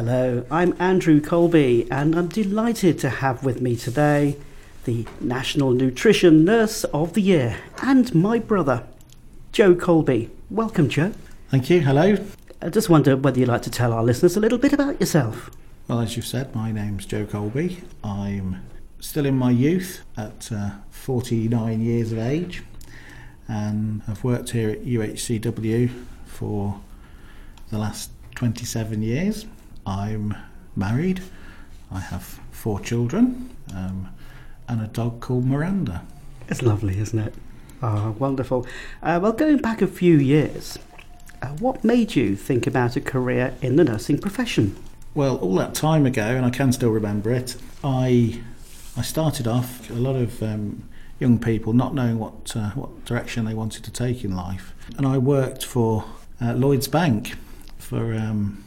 Hello, I'm Andrew Colby, and I'm delighted to have with me today the National Nutrition Nurse of the Year and my brother, Joe Colby. Welcome, Joe. Thank you. Hello. I just wonder whether you'd like to tell our listeners a little bit about yourself. Well, as you've said, my name's Joe Colby. I'm still in my youth at uh, 49 years of age, and I've worked here at UHCW for the last 27 years. I'm married. I have four children um, and a dog called Miranda. It's lovely, isn't it? Ah, wonderful. Uh, well, going back a few years, uh, what made you think about a career in the nursing profession? Well, all that time ago, and I can still remember it, I I started off a lot of um, young people not knowing what uh, what direction they wanted to take in life, and I worked for uh, Lloyd's Bank for um,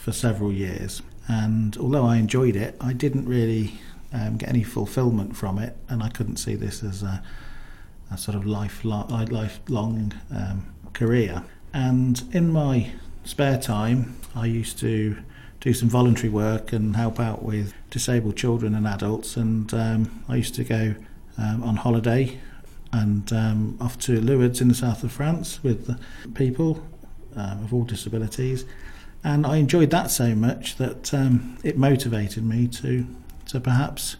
for several years. And although I enjoyed it, I didn't really um, get any fulfilment from it, and I couldn't see this as a, a sort of lifelong, lifelong um, career. And in my spare time, I used to do some voluntary work and help out with disabled children and adults. And um, I used to go um, on holiday and um, off to Lourdes in the south of France with people um, of all disabilities. And I enjoyed that so much that um, it motivated me to to perhaps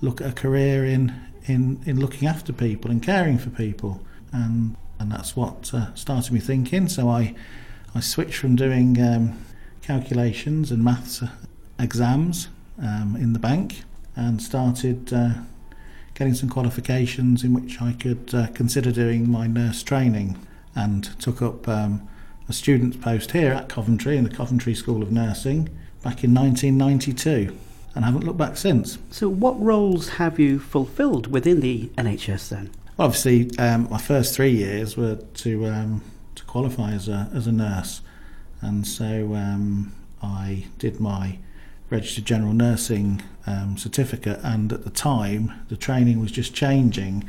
look at a career in, in, in looking after people and caring for people. And and that's what uh, started me thinking. So I I switched from doing um, calculations and maths exams um, in the bank and started uh, getting some qualifications in which I could uh, consider doing my nurse training and took up um, a student's post here at Coventry in the Coventry School of Nursing back in 1992 and haven't looked back since. So, what roles have you fulfilled within the NHS then? Well, obviously, um, my first three years were to um, to qualify as a as a nurse, and so um, I did my registered general nursing um, certificate. And at the time, the training was just changing,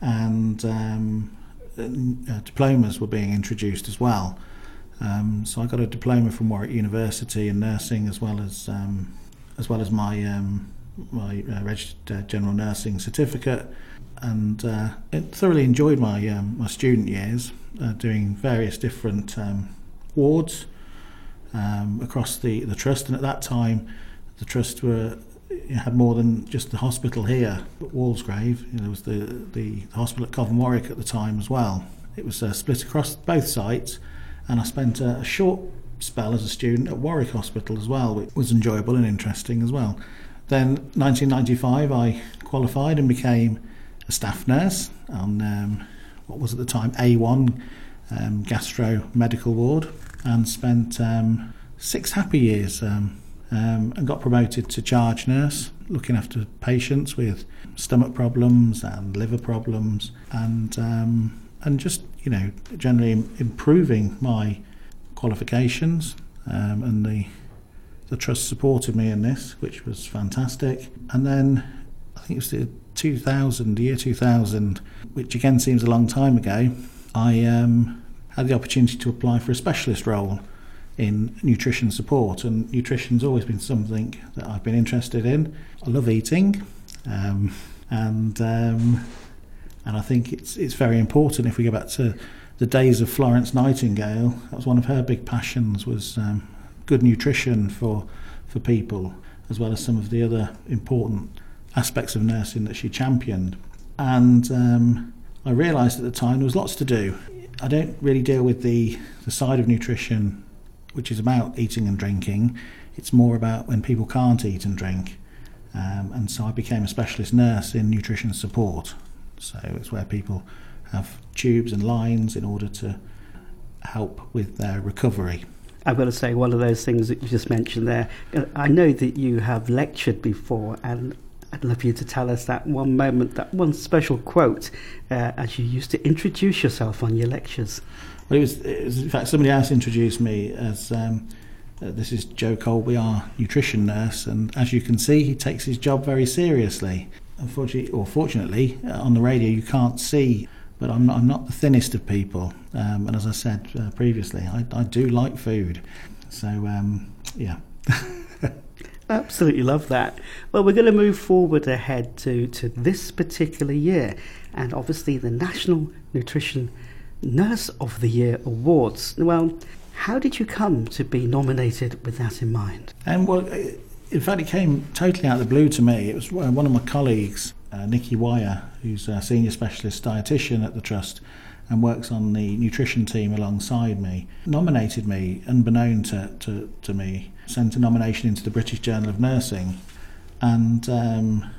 and um, uh, diplomas were being introduced as well. Um, so I got a diploma from Warwick University in nursing as well as um, as well as my um, my uh, registered uh, general nursing certificate, and uh, thoroughly enjoyed my um, my student years uh, doing various different um, wards um, across the the trust. And at that time, the trust were had more than just the hospital here at Walsgrave. You know, there was the, the hospital at Covent Warwick at the time as well. It was uh, split across both sites, and I spent a, a short spell as a student at Warwick Hospital as well, which was enjoyable and interesting as well. Then 1995, I qualified and became a staff nurse on um, what was at the time A1 um, gastro medical ward, and spent um, six happy years um, um, and got promoted to charge nurse, looking after patients with stomach problems and liver problems, and um, and just you know generally improving my qualifications. Um, and the the trust supported me in this, which was fantastic. And then I think it was the 2000, year 2000, which again seems a long time ago. I um, had the opportunity to apply for a specialist role in nutrition support, and nutrition's always been something that I've been interested in. I love eating, um, and um, and I think it's it's very important. If we go back to the days of Florence Nightingale, that was one of her big passions was um, good nutrition for for people, as well as some of the other important aspects of nursing that she championed. And um, I realised at the time there was lots to do. I don't really deal with the, the side of nutrition which is about eating and drinking. It's more about when people can't eat and drink. Um, and so I became a specialist nurse in nutrition support. So it's where people have tubes and lines in order to help with their recovery. I've got to say, one of those things that you just mentioned there, I know that you have lectured before, and I'd love you to tell us that one moment, that one special quote uh, as you used to introduce yourself on your lectures. Well, it was, it was in fact somebody else introduced me as um, uh, this is Joe Colby, our nutrition nurse, and as you can see, he takes his job very seriously. Unfortunately, or fortunately, uh, on the radio you can't see, but I'm not, I'm not the thinnest of people. Um, and as I said uh, previously, I, I do like food, so um, yeah. Absolutely love that. Well, we're going to move forward ahead to, to this particular year, and obviously the National Nutrition Nurse of the Year Awards. Well, how did you come to be nominated with that in mind? And well, in fact, it came totally out of the blue to me. It was one of my colleagues, uh, Nikki Wire, who's a senior specialist dietitian at the trust and works on the nutrition team alongside me, nominated me, unbeknown to, to, to me, sent a nomination into the British Journal of Nursing, and um,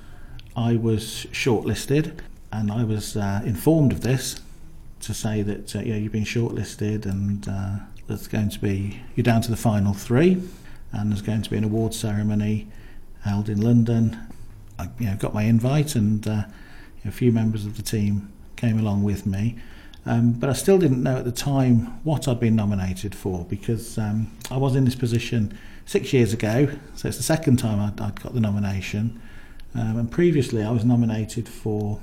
I was shortlisted, and I was uh, informed of this to say that uh, yeah, you've been shortlisted, and uh, there's going to be you're down to the final three, and there's going to be an award ceremony held in London. I you know, got my invite, and uh, a few members of the team came along with me. Um, but I still didn't know at the time what I'd been nominated for because um, I was in this position six years ago, so it's the second time I'd, I'd got the nomination. Um, and previously, I was nominated for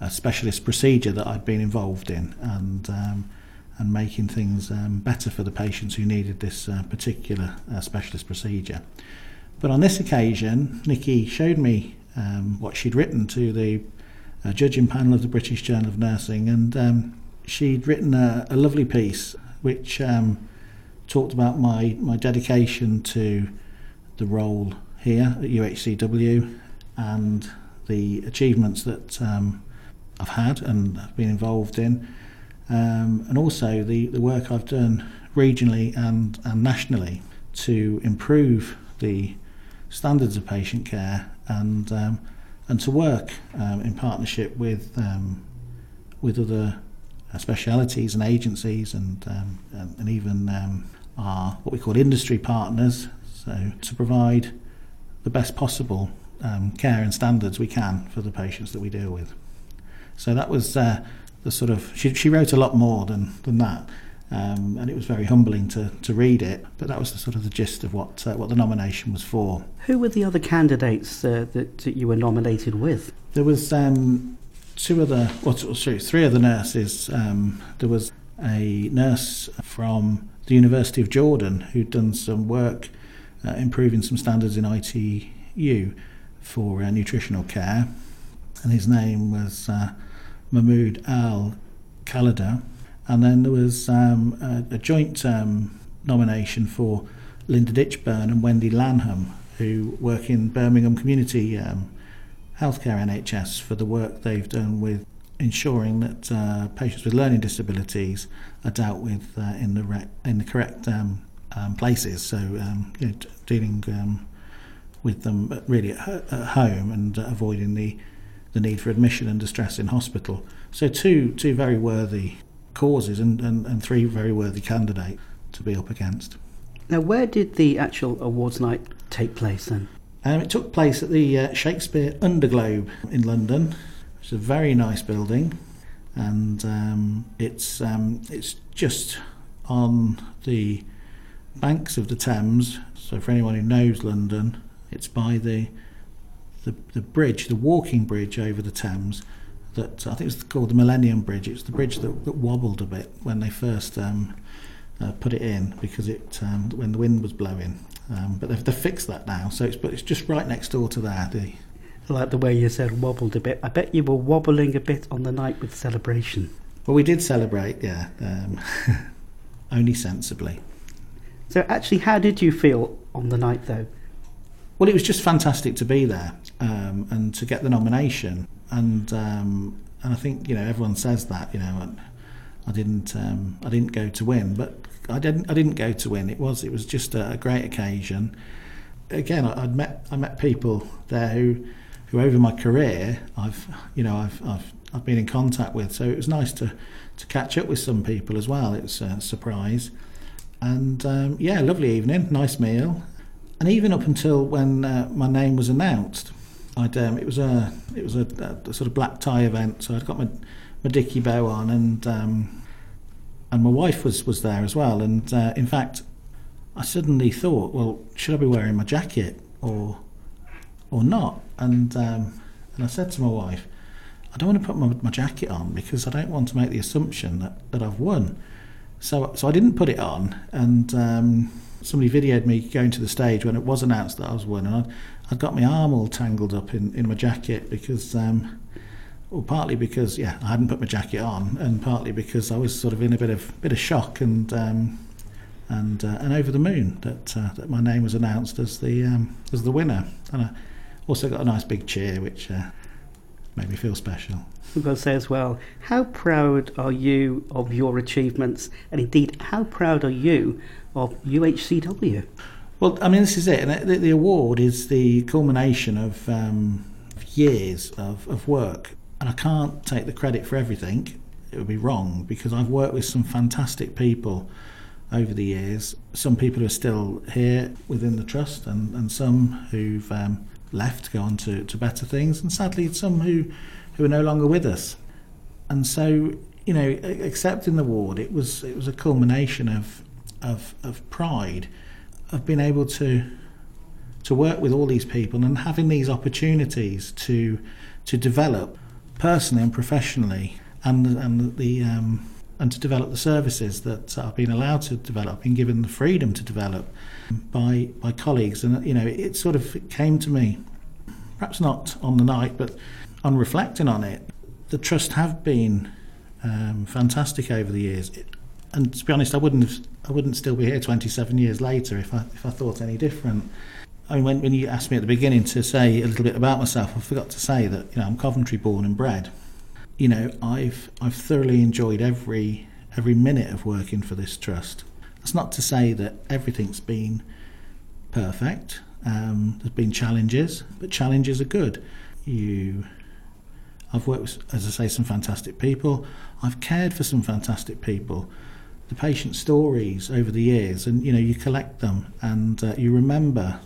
a specialist procedure that I'd been involved in and um, and making things um, better for the patients who needed this uh, particular uh, specialist procedure. But on this occasion, Nikki showed me um, what she'd written to the uh, judging panel of the British Journal of Nursing, and um, she'd written a, a lovely piece which um, talked about my, my dedication to the role here at UHCW and the achievements that um, I've had and have been involved in, um, and also the, the work I've done regionally and, and nationally to improve the standards of patient care and um, and to work um, in partnership with um, with other uh, specialities and agencies and um, and, and even um, our what we call industry partners. So to provide the best possible um, care and standards we can for the patients that we deal with. So that was uh, the sort of she, she wrote a lot more than than that. Um, and it was very humbling to, to read it. But that was the sort of the gist of what uh, what the nomination was for. Who were the other candidates uh, that, that you were nominated with? There was um, two other, well, sorry, three other nurses. Um, there was a nurse from the University of Jordan who'd done some work uh, improving some standards in ITU for uh, nutritional care, and his name was uh, Mahmoud Al Khalida. And then there was um, a, a, joint um, nomination for Linda Ditchburn and Wendy Lanham, who work in Birmingham Community um, Healthcare NHS for the work they've done with ensuring that uh, patients with learning disabilities are dealt with uh, in the in the correct um, um, places. So um, you know, t- dealing um, with them really at, ho- at home and uh, avoiding the the need for admission and distress in hospital. So two two very worthy causes and, and, and three very worthy candidates to be up against. Now, where did the actual awards night take place then? Um, it took place at the uh, Shakespeare Underglobe in London. It's a very nice building, and um, it's um, it's just on the banks of the Thames. So for anyone who knows London, it's by the the, the bridge, the walking bridge over the Thames. That I think it was called the Millennium Bridge. It's the bridge that, that wobbled a bit when they first um, uh, put it in because it um, when the wind was blowing. Um, but they've, they've fixed that now, so it's but it's just right next door to there. The, like the way you said wobbled a bit. I bet you were wobbling a bit on the night with celebration. Well, we did celebrate, yeah, um, only sensibly. So, actually, how did you feel on the night, though? Well, it was just fantastic to be there um, and to get the nomination, and um, and I think you know everyone says that you know, I didn't um, I didn't go to win, but I didn't I didn't go to win. It was it was just a, a great occasion. Again, I, would met I met people there who who over my career I've you know I've I've I've been in contact with. So it was nice to to catch up with some people as well. It was a surprise, and um, yeah, lovely evening, nice meal, and even up until when uh, my name was announced, I'd um, it was a it was a, a, sort of black tie event. So I'd got my my dicky bow on and. Um, and my wife was was there as well. And uh, in fact, I suddenly thought, well, should I be wearing my jacket or or not? And um, and I said to my wife, I don't want to put my, my jacket on because I don't want to make the assumption that, that I've won. So so I didn't put it on, and um, somebody videoed me going to the stage when it was announced that I was winning. I I got my arm all tangled up in, in my jacket because, um, well, partly because yeah, I hadn't put my jacket on, and partly because I was sort of in a bit of bit of shock and um, and uh, and over the moon that uh, that my name was announced as the um, as the winner, and I also got a nice big cheer, which uh, made me feel special. I've got to say as well, how proud are you of your achievements, and indeed, how proud are you of UHCW? Well, I mean, this is it. And the, the award is the culmination of, um, years of, of work. And I can't take the credit for everything. It would be wrong because I've worked with some fantastic people over the years. Some people are still here within the trust, and, and some who've um, left to go on to, to better things, and sadly, some who, who are no longer with us. And so, you know, accepting the award, it was it was a culmination of of, of pride of being able to to work with all these people and having these opportunities to to develop personally and professionally and and the um, and to develop the services that I've been allowed to develop, been given the freedom to develop by by colleagues, and you know it sort of came to me, perhaps not on the night, but on reflecting on it, the trust have been um, fantastic over the years. It, and to be honest, I wouldn't have, I wouldn't still be here 27 years later if I if I thought any different. I mean, when, when you asked me at the beginning to say a little bit about myself, I forgot to say that you know I'm Coventry born and bred. You know, I've I've thoroughly enjoyed every every minute of working for this trust. That's not to say that everything's been perfect. Um, there's been challenges, but challenges are good. You, I've worked with, as I say, some fantastic people. I've cared for some fantastic people the patient stories over the years, and you know you collect them and uh, you remember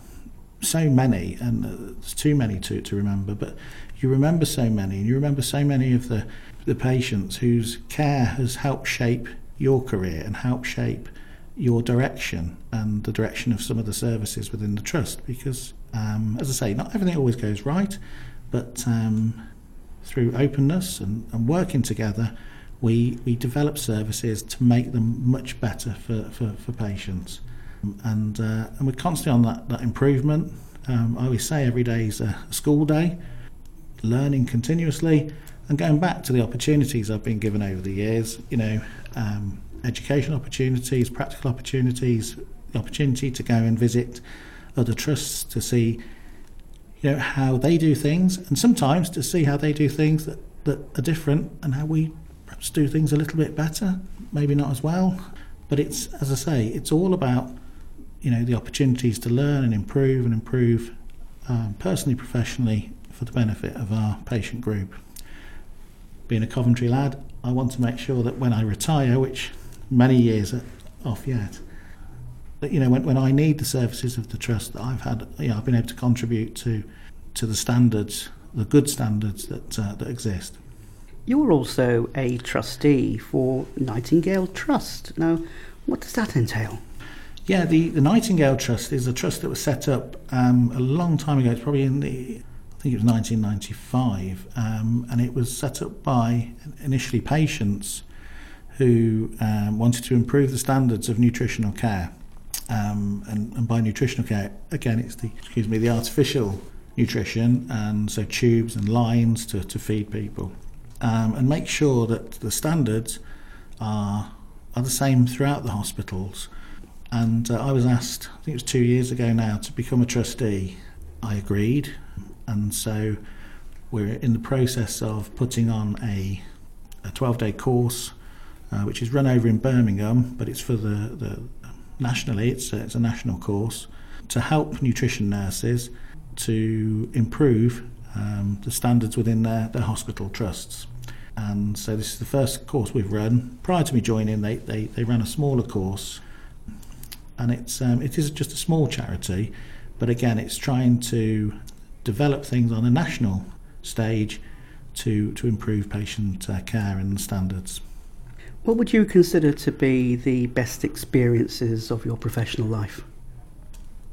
so many, and uh, there's too many to, to remember, but you remember so many, and you remember so many of the the patients whose care has helped shape your career and help shape your direction and the direction of some of the services within the trust. Because, um, as I say, not everything always goes right, but um, through openness and, and working together we, we develop services to make them much better for, for, for patients. And, uh, and we're constantly on that, that improvement. Um, I always say every day is a school day, learning continuously and going back to the opportunities I've been given over the years, you know, um, education opportunities, practical opportunities, the opportunity to go and visit other trusts to see you know how they do things and sometimes to see how they do things that, that are different and how we perhaps do things a little bit better, maybe not as well. But it's, as I say, it's all about you know the opportunities to learn and improve and improve um, personally, professionally, for the benefit of our patient group. Being a Coventry lad, I want to make sure that when I retire, which many years are off yet, that you know when, when I need the services of the trust that I've had, you know, I've been able to contribute to to the standards, the good standards that uh, that exist. You're also a trustee for Nightingale Trust. Now, what does that entail? Yeah, the, the Nightingale Trust is a trust that was set up um, a long time ago. It's probably in the, I think it was 1995, um, and it was set up by initially patients who um, wanted to improve the standards of nutritional care. Um, and, and by nutritional care, again, it's the excuse me the artificial nutrition, and so tubes and lines to, to feed people um, and make sure that the standards are are the same throughout the hospitals. And uh, I was asked, I think it was two years ago now, to become a trustee. I agreed, and so we're in the process of putting on a a 12 day course, uh, which is run over in Birmingham, but it's for the, the nationally, it's a, it's a national course to help nutrition nurses to improve um, the standards within their, their hospital trusts. And so this is the first course we've run. Prior to me joining, they, they, they ran a smaller course, and it's um, it is just a small charity, but again, it's trying to develop things on a national stage to to improve patient uh, care and standards. What would you consider to be the best experiences of your professional life?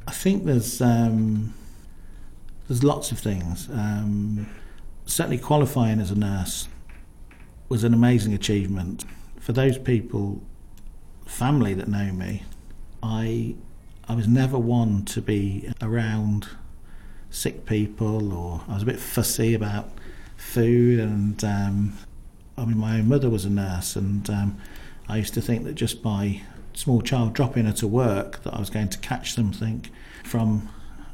I think there's um, there's lots of things. Um, certainly, qualifying as a nurse was an amazing achievement. For those people, family that know me, I I was never one to be around sick people, or I was a bit fussy about food. And um, I mean, my own mother was a nurse, and um, I used to think that just by small child dropping her to work, that I was going to catch something from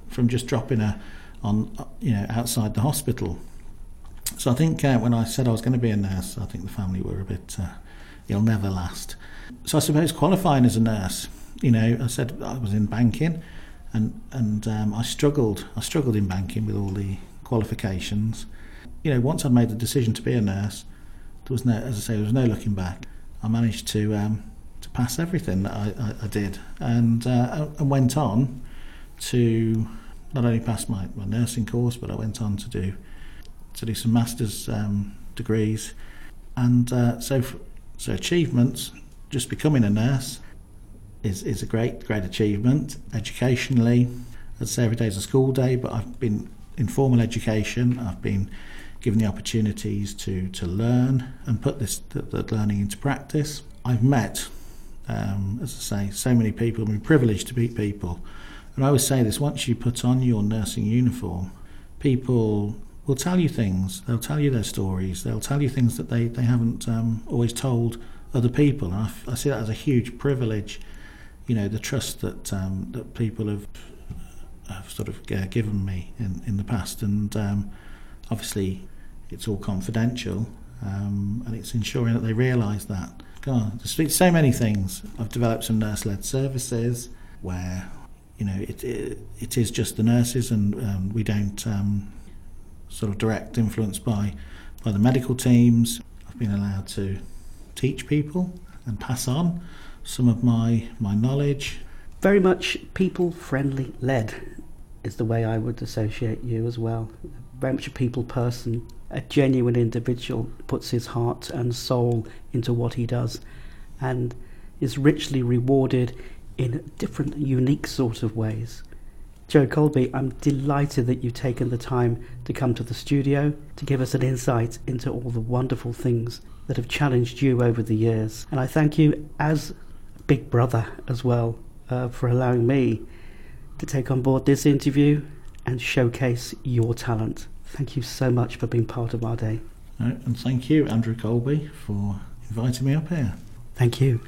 from just dropping her on, you know, outside the hospital. So I think uh, when I said I was going to be a nurse, I think the family were a bit, uh, you'll never last. So I suppose qualifying as a nurse, you know, I said I was in banking, and and um, I struggled. I struggled in banking with all the qualifications. You know, once I'd made the decision to be a nurse, there was no, as I say, there was no looking back. I managed to um, to pass everything that I, I, I did, and uh, and went on to not only pass my, my nursing course, but I went on to do to do some masters um, degrees, and uh, so so achievements. Just becoming a nurse is is a great great achievement. Educationally, I'd say every day is a school day, but I've been in formal education. I've been given the opportunities to to learn and put this that learning into practice. I've met, um, as I say, so many people. I've been privileged to meet people, and I always say this: once you put on your nursing uniform, people will tell you things. They'll tell you their stories. They'll tell you things that they, they haven't um, always told other people. And I, I, see that as a huge privilege. You know, the trust that um, that people have have sort of uh, given me in, in the past, and um, obviously it's all confidential, um, and it's ensuring that they realise that. God, there's so many things. I've developed some nurse-led services where you know it it, it is just the nurses, and um, we don't um, sort of direct influence by by the medical teams. I've been allowed to teach people and pass on some of my my knowledge. Very much people friendly led is the way I would associate you as well. Very much a people person, a genuine individual puts his heart and soul into what he does and is richly rewarded in different unique sort of ways. Joe Colby, I'm delighted that you've taken the time to come to the studio to give us an insight into all the wonderful things that have challenged you over the years. And I thank you as big brother as well uh, for allowing me to take on board this interview and showcase your talent. Thank you so much for being part of our day. And thank you, Andrew Colby, for inviting me up here. Thank you.